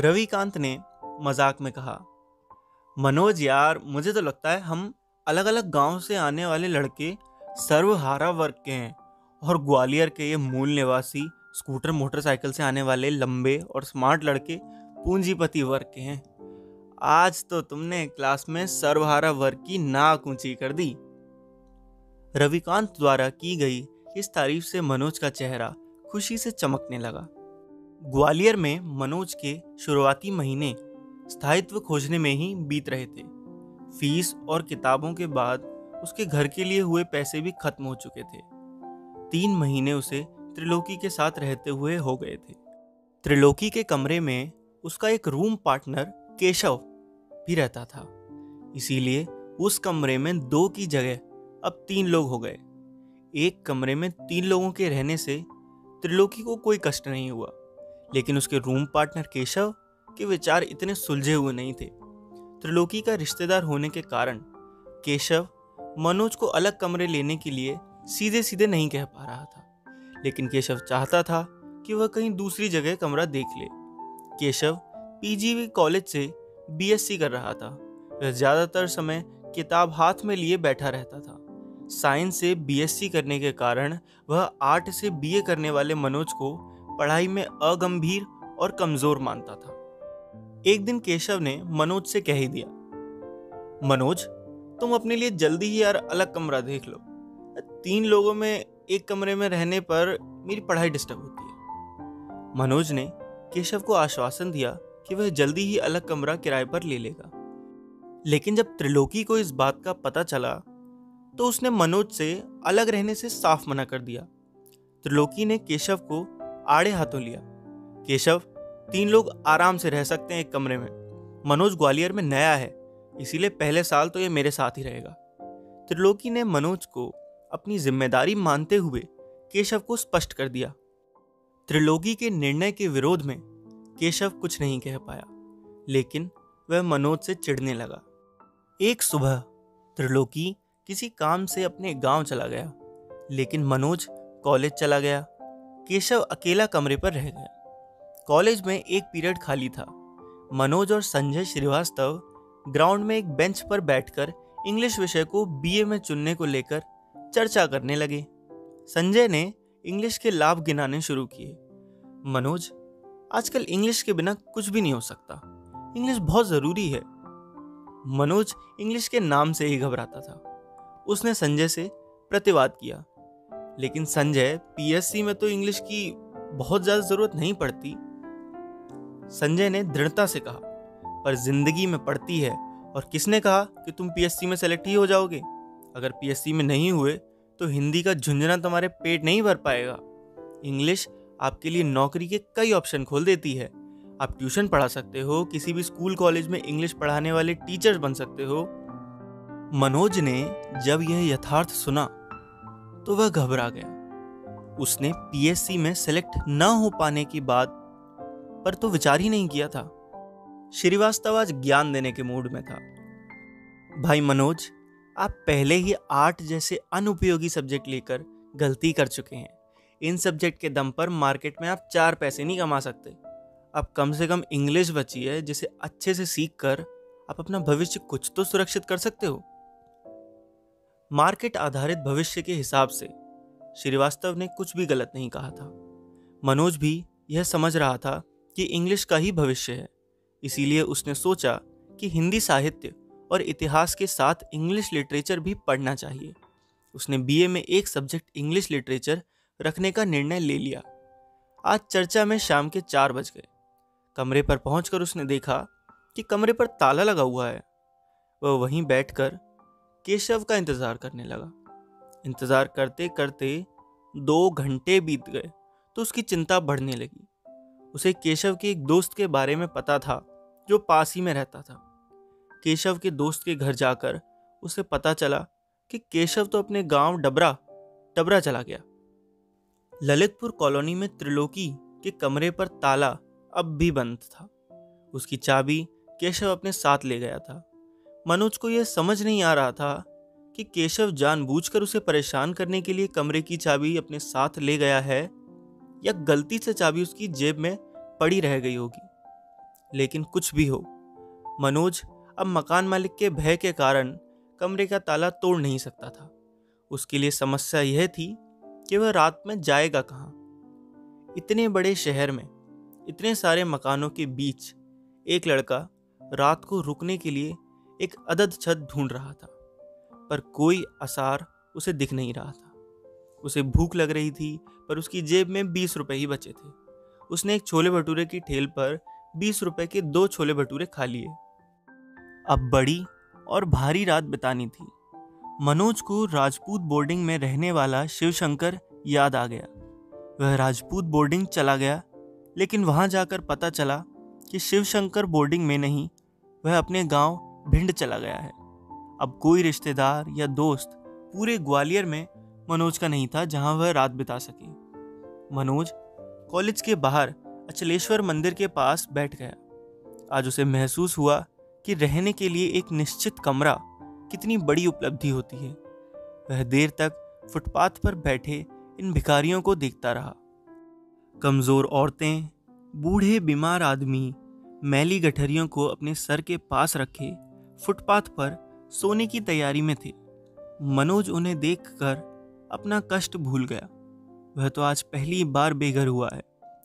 रविकांत ने मज़ाक में कहा, मनोज यार, मुझे तो लगता है हम अलग अलग गाँव से आने वाले लड़के सर्वहारा वर्ग के हैं और ग्वालियर के ये मूल निवासी स्कूटर, मोटरसाइकिल से आने वाले लंबे और स्मार्ट लड़के पूंजीपति वर्ग के हैं। आज तो तुमने क्लास में सर्वहारा वर्ग की नाक ऊँची कर दी। रविकांत द्वारा की गई इस तारीफ़ से मनोज का चेहरा खुशी से चमकने लगा। ग्वालियर में मनोज के शुरुआती महीने स्थायित्व खोजने में ही बीत रहे थे। फ़ीस और किताबों के बाद उसके घर के लिए हुए पैसे भी खत्म हो चुके थे। तीन महीने उसे त्रिलोकी के साथ रहते हुए हो गए थे। त्रिलोकी के कमरे में उसका एक रूम पार्टनर केशव भी रहता था। इसीलिए उस कमरे में दो की जगह अब तीन लोग हो गए। एक कमरे में तीन लोगों के रहने से त्रिलोकी को कोई कष्ट नहीं हुआ। लेकिन उसके रूम पार्टनर केशव के विचार इतने सुलझे हुए नहीं थे। त्रिलोकी का रिश्तेदार होने के कारण केशव मनोज को अलग कमरे लेने के लिए सीधे सीधे नहीं कह पा रहा था। लेकिन केशव चाहता था कि वह कहीं दूसरी जगह कमरा देख ले। केशव पीजीवी कॉलेज से बीएससी कर रहा था। वह ज़्यादातर समय किताब हाथ में लिए बैठा रहता था। साइंस से बीएससी करने के कारण वह आर्ट से बीए करने वाले मनोज को पढ़ाई में अगंभीर और कमज़ोर मानता था। एक दिन केशव ने मनोज से कह ही दिया, मनोज, तुम अपने लिए जल्दी ही यार अलग कमरा देख लो। तीन लोगों में एक कमरे में रहने पर मेरी पढ़ाई डिस्टर्ब होती है। मनोज ने केशव को आश्वासन दिया कि वह जल्दी ही अलग कमरा किराए पर ले लेगा। लेकिन जब त्रिलोकी को इस बात का पता चला तो उसने मनोज से अलग रहने से साफ़ मना कर दिया। त्रिलोकी ने केशव को आड़े हाथों लिया। केशव, तीन लोग आराम से रह सकते हैं एक कमरे में। मनोज ग्वालियर में नया है, इसीलिए पहले साल तो ये मेरे साथ ही रहेगा। त्रिलोकी ने मनोज को अपनी ज़िम्मेदारी मानते हुए केशव को स्पष्ट कर दिया। त्रिलोकी के निर्णय के विरोध में केशव कुछ नहीं कह पाया, लेकिन वह मनोज से चिढ़ने लगा। एक सुबह त्रिलोकी किसी काम से अपने गाँव चला गया, लेकिन मनोज कॉलेज चला गया केशव अकेला कमरे पर रह गया कॉलेज में एक पीरियड खाली था। मनोज और संजय श्रीवास्तव ग्राउंड में एक बेंच पर बैठकर इंग्लिश विषय को बीए में चुनने को लेकर चर्चा करने लगे। संजय ने इंग्लिश के लाभ गिनाने शुरू किए। मनोज, आजकल इंग्लिश के बिना कुछ भी नहीं हो सकता। इंग्लिश बहुत ज़रूरी है। मनोज इंग्लिश के नाम से ही घबराता था। उसने संजय से प्रतिवाद किया। लेकिन संजय पीएससी में तो इंग्लिश की बहुत ज़्यादा ज़रूरत नहीं पड़ती। संजय ने दृढ़ता से कहा, पर ज़िंदगी में पड़ती है और किसने कहा कि तुम पीएससी में सेलेक्ट ही हो जाओगे? अगर पीएससी में नहीं हुए तो हिंदी का झुंझुना तुम्हारे पेट नहीं भर पाएगा। इंग्लिश आपके लिए नौकरी के कई ऑप्शन खोल देती है। आप ट्यूशन पढ़ा सकते हो, किसी भी स्कूल कॉलेज में इंग्लिश पढ़ाने वाले टीचर्स बन सकते हो। मनोज ने जब यह यथार्थ सुना तो वह घबरा गया। उसने पीएससी में सेलेक्ट न हो पाने की बात पर तो विचार ही नहीं किया था। श्रीवास्तव आज ज्ञान देने के मूड में था। भाई मनोज, आप पहले ही आर्ट जैसे अनुपयोगी सब्जेक्ट लेकर गलती कर चुके हैं। इन सब्जेक्ट के दम पर मार्केट में आप चार पैसे नहीं कमा सकते। अब कम से कम इंग्लिश बची है जिसे अच्छे से सीख कर आप अपना भविष्य कुछ तो सुरक्षित कर सकते हो। मार्केट आधारित भविष्य के हिसाब से, श्रीवास्तव ने कुछ भी गलत नहीं कहा था। मनोज भी यह समझ रहा था कि इंग्लिश का ही भविष्य है, इसीलिए उसने सोचा कि हिंदी साहित्य और इतिहास के साथ इंग्लिश लिटरेचर भी पढ़ना चाहिए। उसने बीए में एक सब्जेक्ट इंग्लिश लिटरेचर रखने का निर्णय ले लिया। आज चर्चा में शाम के चार बज गए। कमरे पर पहुंचकर उसने देखा कि कमरे पर ताला लगा हुआ है। वह वहीं बैठकर केशव का इंतज़ार करने लगा। इंतज़ार करते करते दो घंटे बीत गए तो उसकी चिंता बढ़ने लगी। उसे केशव के एक दोस्त के बारे में पता था, जो पास ही में रहता था। केशव के दोस्त के घर जाकर उसे पता चला कि केशव तो अपने गाँव डबरा डबरा चला गया। ललितपुर कॉलोनी में त्रिलोकी के कमरे पर ताला अब भी बंद था। उसकी चाबी केशव अपने साथ ले गया था। मनोज को यह समझ नहीं आ रहा था कि केशव जानबूझकर उसे परेशान करने के लिए कमरे की चाबी अपने साथ ले गया है या गलती से चाबी उसकी जेब में पड़ी रह गई होगी। लेकिन कुछ भी हो, मनोज अब मकान मालिक के भय के कारण कमरे का ताला तोड़ नहीं सकता था। उसके लिए समस्या यह थी कि वह रात में जाएगा कहाँ? इतने बड़े शहर में, इतने सारे मकानों के बीच एक लड़का रात को रुकने के लिए एक अदद छत ढूंढ रहा था, पर कोई आसार उसे दिख नहीं रहा था। उसे भूख लग रही थी, पर उसकी जेब में बीस रुपए ही बचे थे। उसने एक छोले भटूरे की ठेल पर बीस रुपए के दो छोले भटूरे खा लिए। अब बड़ी और भारी रात बितानी थी। मनोज को राजपूत बोर्डिंग में रहने वाला शिवशंकर याद आ गया। वह राजपूत बोर्डिंग चला गया, लेकिन वहाँ जाकर पता चला कि शिवशंकर बोर्डिंग में नहीं, वह अपने गाँव भिंड चला गया है। अब कोई रिश्तेदार या दोस्त पूरे ग्वालियर में मनोज का नहीं था जहाँ वह रात बिता सके। मनोज कॉलेज के बाहर अचलेश्वर मंदिर के पास बैठ गया। आज उसे महसूस हुआ कि रहने के लिए एक निश्चित कमरा कितनी बड़ी उपलब्धि होती है। वह देर तक फुटपाथ पर बैठे इन भिखारियों को देखता रहा। कमज़ोर औरतें, बूढ़े बीमार आदमी, मैली गठरियों को अपने सर के पास रखे फुटपाथ पर सोने की तैयारी में थे। मनोज उन्हें देखकर अपना कष्ट भूल गया। वह तो आज पहली बार बेघर हुआ है।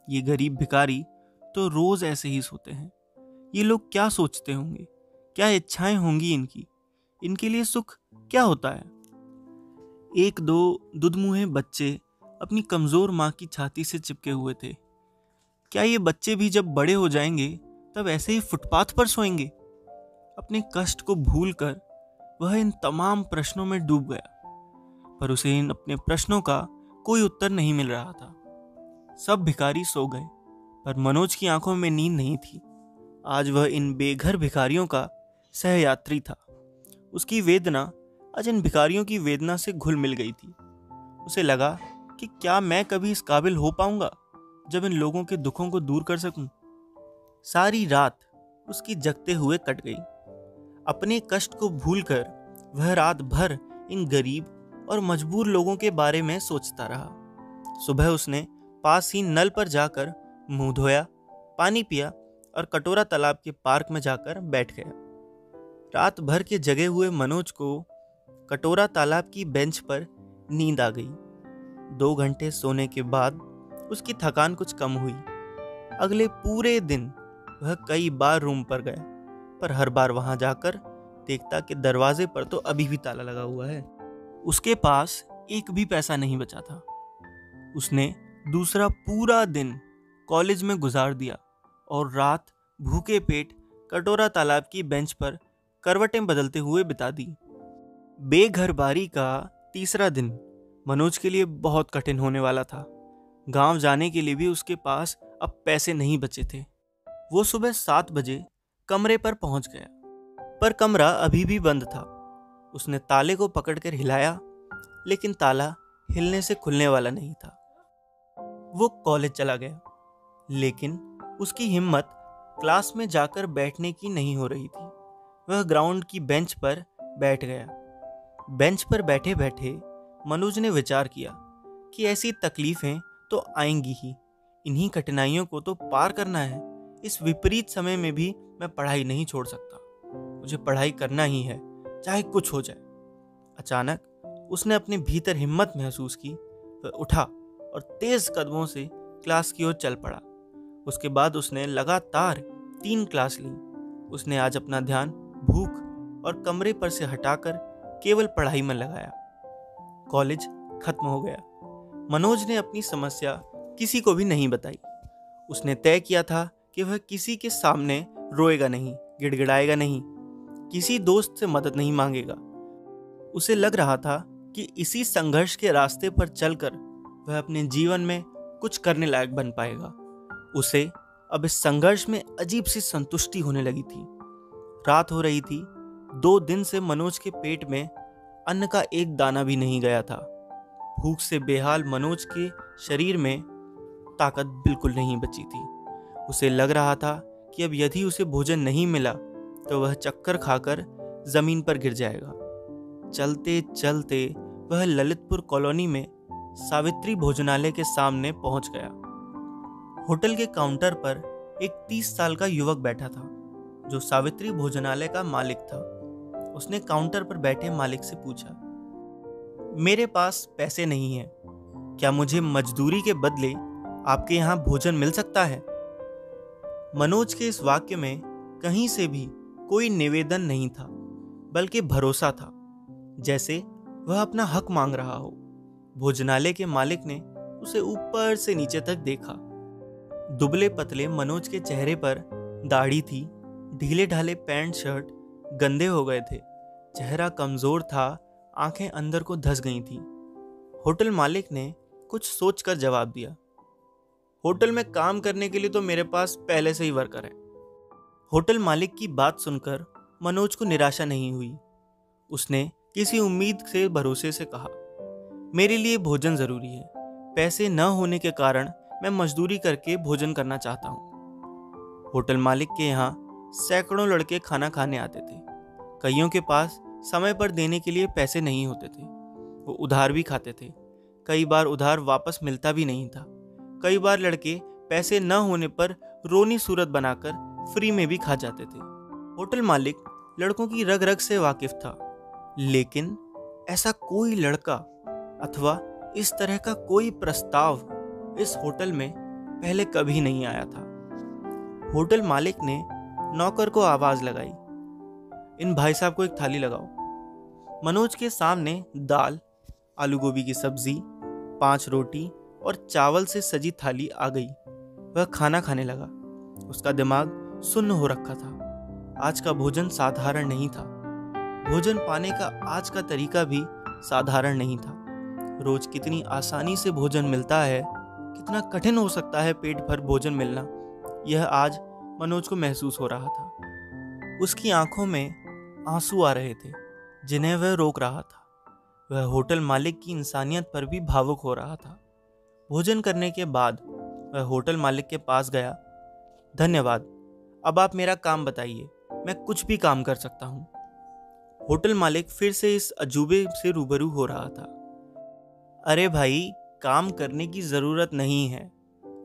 ये गरीब भिकारी तो रोज ऐसे ही सोते हैं। ये लोग क्या सोचते होंगे? क्या इच्छाएँ होंगी इनकी? इनके लिए सुख क्या होता है? एक दो दुधमुहे बच्चे अपनी कमज़ोर माँ की छाती से चिपके हुए थे। क्या ये बच्चे भी जब बड़े हो जाएँगे, तब ऐसे ही फुटपाथ पर सोएँगे? अपने कष्ट को भूलकर वह इन तमाम प्रश्नों में डूब गया। पर उसे इन अपने प्रश्नों का कोई उत्तर नहीं मिल रहा था। सब भिखारी सो गए, पर मनोज की आँखों में नींद नहीं थी। आज वह इन बेघर भिखारियों का सहयात्री था। उसकी वेदना, आज इन भिखारियों की वेदना से घुल मिल गई थी। उसे लगा कि क्या मैं कभी इस काबिल हो पाऊँगा, जब इन लोगों के दुखों को दूर कर सकूँ? सारी रात उसकी जगते हुए कट गई। अपने कष्ट को भूलकर वह रात भर इन गरीब और मजबूर लोगों के बारे में सोचता रहा। सुबह उसने पास ही नल पर जाकर मुँह धोया, पानी पिया और कटोरा तालाब के पार्क में जाकर बैठ गया। रात भर के जगे हुए मनोज को कटोरा तालाब की बेंच पर नींद आ गई। दो घंटे सोने के बाद उसकी थकान कुछ कम हुई। अगले पूरे दिन वह कई बार रूम पर गया। पर हर बार वहाँ जाकर देखता कि दरवाजे पर तो अभी भी ताला लगा हुआ है। उसके पास एक भी पैसा नहीं बचा था। उसने दूसरा पूरा दिन कॉलेज में गुजार दिया और रात भूखे पेट कटोरा तालाब की बेंच पर करवटें बदलते हुए बिता दी। बेघर बारी का तीसरा दिन मनोज के लिए बहुत कठिन होने वाला था। गाँव जाने के लिए भी उसके पास अब पैसे नहीं बचे थे। वो सुबह सात बजे कमरे पर पहुँच गया। पर कमरा अभी भी बंद था। उसने ताले को पकड़कर हिलाया, लेकिन ताला हिलने से खुलने वाला नहीं था। वो कॉलेज चला गया, लेकिन उसकी हिम्मत क्लास में जाकर बैठने की नहीं हो रही थी। वह ग्राउंड की बेंच पर बैठ गया। बेंच पर बैठे बैठे मनोज ने विचार किया कि ऐसी तकलीफें तो आएँगी ही। इन्हीं कठिनाइयों को तो पार करना है। इस विपरीत समय में भी मैं पढ़ाई नहीं छोड़ सकता। मुझे पढ़ाई करना ही है, चाहे कुछ हो जाए। अचानक उसने अपने भीतर हिम्मत महसूस की, वह उठा और तेज कदमों से क्लास की ओर चल पड़ा। उसके बाद उसने लगातार तीन क्लास ली। उसने आज अपना ध्यान भूख और कमरे पर से हटाकर केवल पढ़ाई में लगाया। कॉलेज खत्म हो गया। मनोज ने अपनी समस्या किसी को भी नहीं बताई। उसने तय किया था कि वह किसी के सामने रोएगा नहीं, गिड़गिड़ाएगा नहीं, किसी दोस्त से मदद नहीं मांगेगा। उसे लग रहा था कि इसी संघर्ष के रास्ते पर चलकर वह अपने जीवन में कुछ करने लायक बन पाएगा। उसे अब इस संघर्ष में अजीब सी संतुष्टि होने लगी थी। रात हो रही थी, दो दिन से मनोज के पेट में अन्न का एक दाना भी नहीं गया था। भूख से बेहाल मनोज के शरीर में ताकत बिल्कुल नहीं बची थी। उसे लग रहा था कि अब यदि उसे भोजन नहीं मिला तो वह चक्कर खाकर ज़मीन पर गिर जाएगा। चलते चलते वह ललितपुर कॉलोनी में सावित्री भोजनालय के सामने पहुँच गया। होटल के काउंटर पर एक तीस साल का युवक बैठा था, जो सावित्री भोजनालय का मालिक था। उसने काउंटर पर बैठे मालिक से पूछा, मेरे पास पैसे नहीं हैं। क्या मुझे मजदूरी के बदले आपके यहाँ भोजन मिल सकता है? मनोज के इस वाक्य में कहीं से भी कोई निवेदन नहीं था, बल्कि भरोसा था, जैसे वह अपना हक मांग रहा हो। भोजनालय के मालिक ने उसे ऊपर से नीचे तक देखा। दुबले पतले मनोज के चेहरे पर दाढ़ी थी, ढीले ढाले पैंट शर्ट गंदे हो गए थे। चेहरा कमज़ोर था, आँखें अंदर को धस गई थी। होटल मालिक ने कुछ सोचकर जवाब दिया। होटल में काम करने के लिए तो मेरे पास पहले से ही वर्कर है। होटल मालिक की बात सुनकर मनोज को निराशा नहीं हुई। उसने किसी उम्मीद से, भरोसे से कहा, मेरे लिए भोजन ज़रूरी है। पैसे न होने के कारण मैं मजदूरी करके भोजन करना चाहता हूँ। होटल मालिक के यहाँ सैकड़ों लड़के खाना खाने आते थे। कईयों के पास समय पर देने के लिए पैसे नहीं होते थे। वो उधार भी खाते थे। कई बार उधार वापस मिलता भी नहीं था। कई बार लड़के पैसे न होने पर रोनी सूरत बनाकर फ्री में भी खा जाते थे। होटल मालिक लड़कों की रग रग से वाकिफ था। लेकिन ऐसा कोई लड़का अथवा इस तरह का कोई प्रस्ताव इस होटल में पहले कभी नहीं आया था। होटल मालिक ने नौकर को आवाज़ लगाई, इन भाई साहब को एक थाली लगाओ। मनोज के सामने दाल, आलू गोभी की सब्ज़ी, पाँच रोटी और चावल से सजी थाली आ गई। वह खाना खाने लगा। उसका दिमाग सुन्न हो रखा था। आज का भोजन साधारण नहीं था। भोजन पाने का आज का तरीका भी साधारण नहीं था। रोज कितनी आसानी से भोजन मिलता है, कितना कठिन हो सकता है पेट भर भोजन मिलना, यह आज मनोज को महसूस हो रहा था। उसकी आँखों में आँसू आ रहे थे, जिन्हें वह रोक रहा था। वह होटल मालिक की इंसानियत पर भी भावुक हो रहा था। भोजन करने के बाद वह होटल मालिक के पास गया। धन्यवाद, अब आप मेरा काम बताइए, मैं कुछ भी काम कर सकता हूँ। होटल मालिक फिर से इस अजूबे से रूबरू हो रहा था। अरे भाई, काम करने की ज़रूरत नहीं है।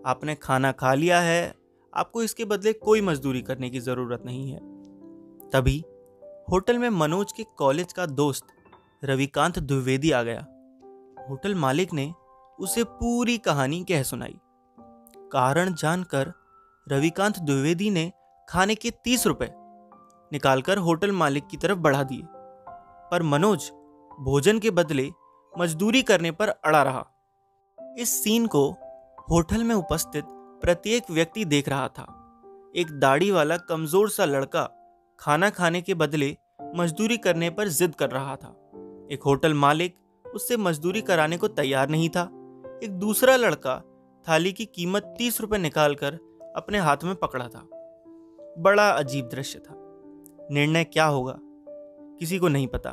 आपने खाना खा लिया है, आपको इसके बदले कोई मजदूरी करने की ज़रूरत नहीं है। तभी होटल में मनोज के कॉलेज का दोस्त रविकांत द्विवेदी आ गया। होटल मालिक ने उसे पूरी कहानी कह सुनाई। कारण जानकर रविकांत द्विवेदी ने खाने के तीस रुपए निकालकर होटल मालिक की तरफ़ बढ़ा दिए। पर मनोज भोजन के बदले मजदूरी करने पर अड़ा रहा। इस सीन को होटल में उपस्थित प्रत्येक व्यक्ति देख रहा था। एक दाढ़ी वाला कमज़ोर सा लड़का खाना खाने के बदले मजदूरी करने पर जिद कर रहा था। एक होटल मालिक उससे मजदूरी कराने को तैयार नहीं था। एक दूसरा लड़का थाली की कीमत तीस रुपए निकालकर अपने हाथ में पकड़ा था। बड़ा अजीब दृश्य था। निर्णय क्या होगा? किसी को नहीं पता।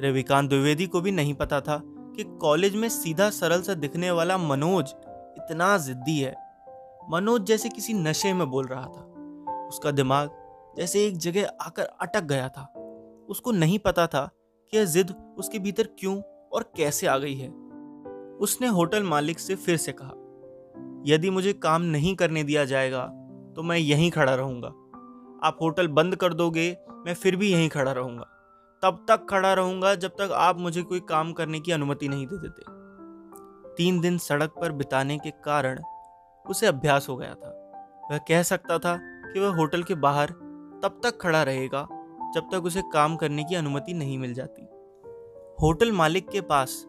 रविकांत द्विवेदी को भी नहीं पता था कि कॉलेज में सीधा सरल सा दिखने वाला मनोज इतना जिद्दी है। मनोज जैसे किसी नशे में बोल रहा था। उसका दिमाग जैसे एक जगह आकर अटक गया था। उसको नहीं पता था कि यह जिद उसके भीतर क्यों और कैसे आ गई है। उसने होटल मालिक से फिर से कहा, यदि मुझे काम नहीं करने दिया जाएगा तो मैं यहीं खड़ा रहूँगा। आप होटल बंद कर दोगे, मैं फिर भी यहीं खड़ा रहूँगा। तब तक खड़ा रहूँगा जब तक आप मुझे कोई काम करने की अनुमति नहीं दे देते। तीन दिन सड़क पर बिताने के कारण उसे अभ्यास हो गया था। वह कह सकता था कि वह होटल के बाहर तब तक खड़ा रहेगा जब तक उसे काम करने की अनुमति नहीं मिल जाती। होटल मालिक के पास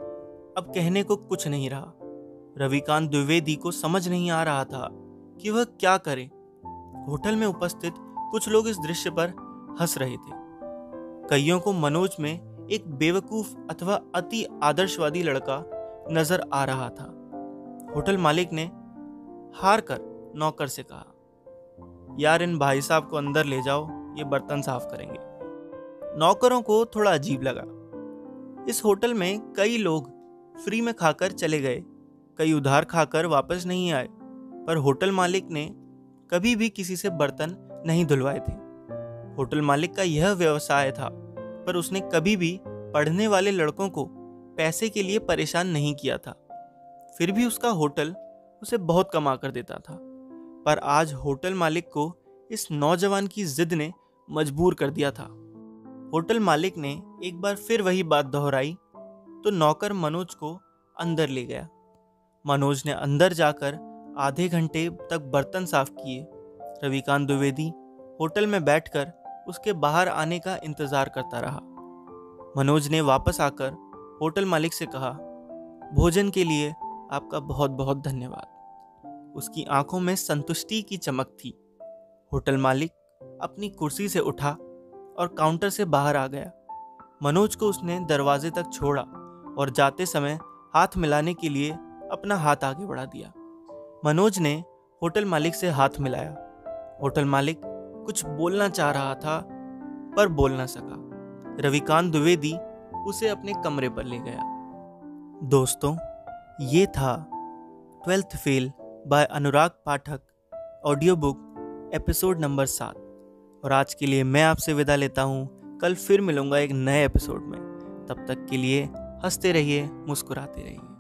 अब कहने को कुछ नहीं रहा। रविकांत द्विवेदी को समझ नहीं आ रहा था कि वह क्या करे। होटल में उपस्थित कुछ लोग इस दृश्य पर हंस रहे थे। कईयों को मनोज में एक बेवकूफ़ अथवा अति आदर्शवादी लड़का नज़र आ रहा था। होटल मालिक ने, हार कर, नौकर से कहा। यार, इन भाई साहब को अंदर ले जाओ, ये बर्तन साफ़ करेंगे। नौकरों को थोड़ा अजीब लगा। इस होटल में कई लोग फ्री में खाकर चले गए। कई उधार खाकर वापस नहीं आए, पर होटल मालिक ने कभी भी किसी से बर्तन नहीं धुलवाए थे। होटल मालिक का यह व्यवसाय था, पर उसने कभी भी पढ़ने वाले लड़कों को पैसे के लिए परेशान नहीं किया था। फिर भी उसका होटल उसे बहुत कमा कर देता था, पर आज होटल मालिक को इस नौजवान की जिद ने मजबूर कर दिया था। होटल मालिक ने एक बार फिर वही बात दोहराई तो नौकर मनोज को अंदर ले गया। मनोज ने अंदर जाकर आधे घंटे तक बर्तन साफ़ किए। रविकांत द्विवेदी होटल में बैठकर उसके बाहर आने का इंतज़ार करता रहा। मनोज ने वापस आकर होटल मालिक से कहा, भोजन के लिए आपका बहुत बहुत धन्यवाद। उसकी आँखों में संतुष्टि की चमक थी होटल मालिक अपनी कुर्सी से उठा और काउंटर से बाहर आ गया। मनोज को उसने दरवाजे तक छोड़ा। और जाते समय हाथ मिलाने के लिए अपना हाथ आगे बढ़ा दिया। मनोज ने होटल मालिक से हाथ मिलाया। होटल मालिक कुछ बोलना चाह रहा था, पर बोल ना सका। रविकांत द्विवेदी उसे अपने कमरे पर ले गया। दोस्तों, ये था twelfth fail by Anurag Pathak audio book episode number सात। और आज के लिए मैं आपसे विदा लेता हूँ। कल फिर मिलूँगा एक नए एपिसोड में। तब तक के लिए हँसते रहिए मुस्कुराते रहिए।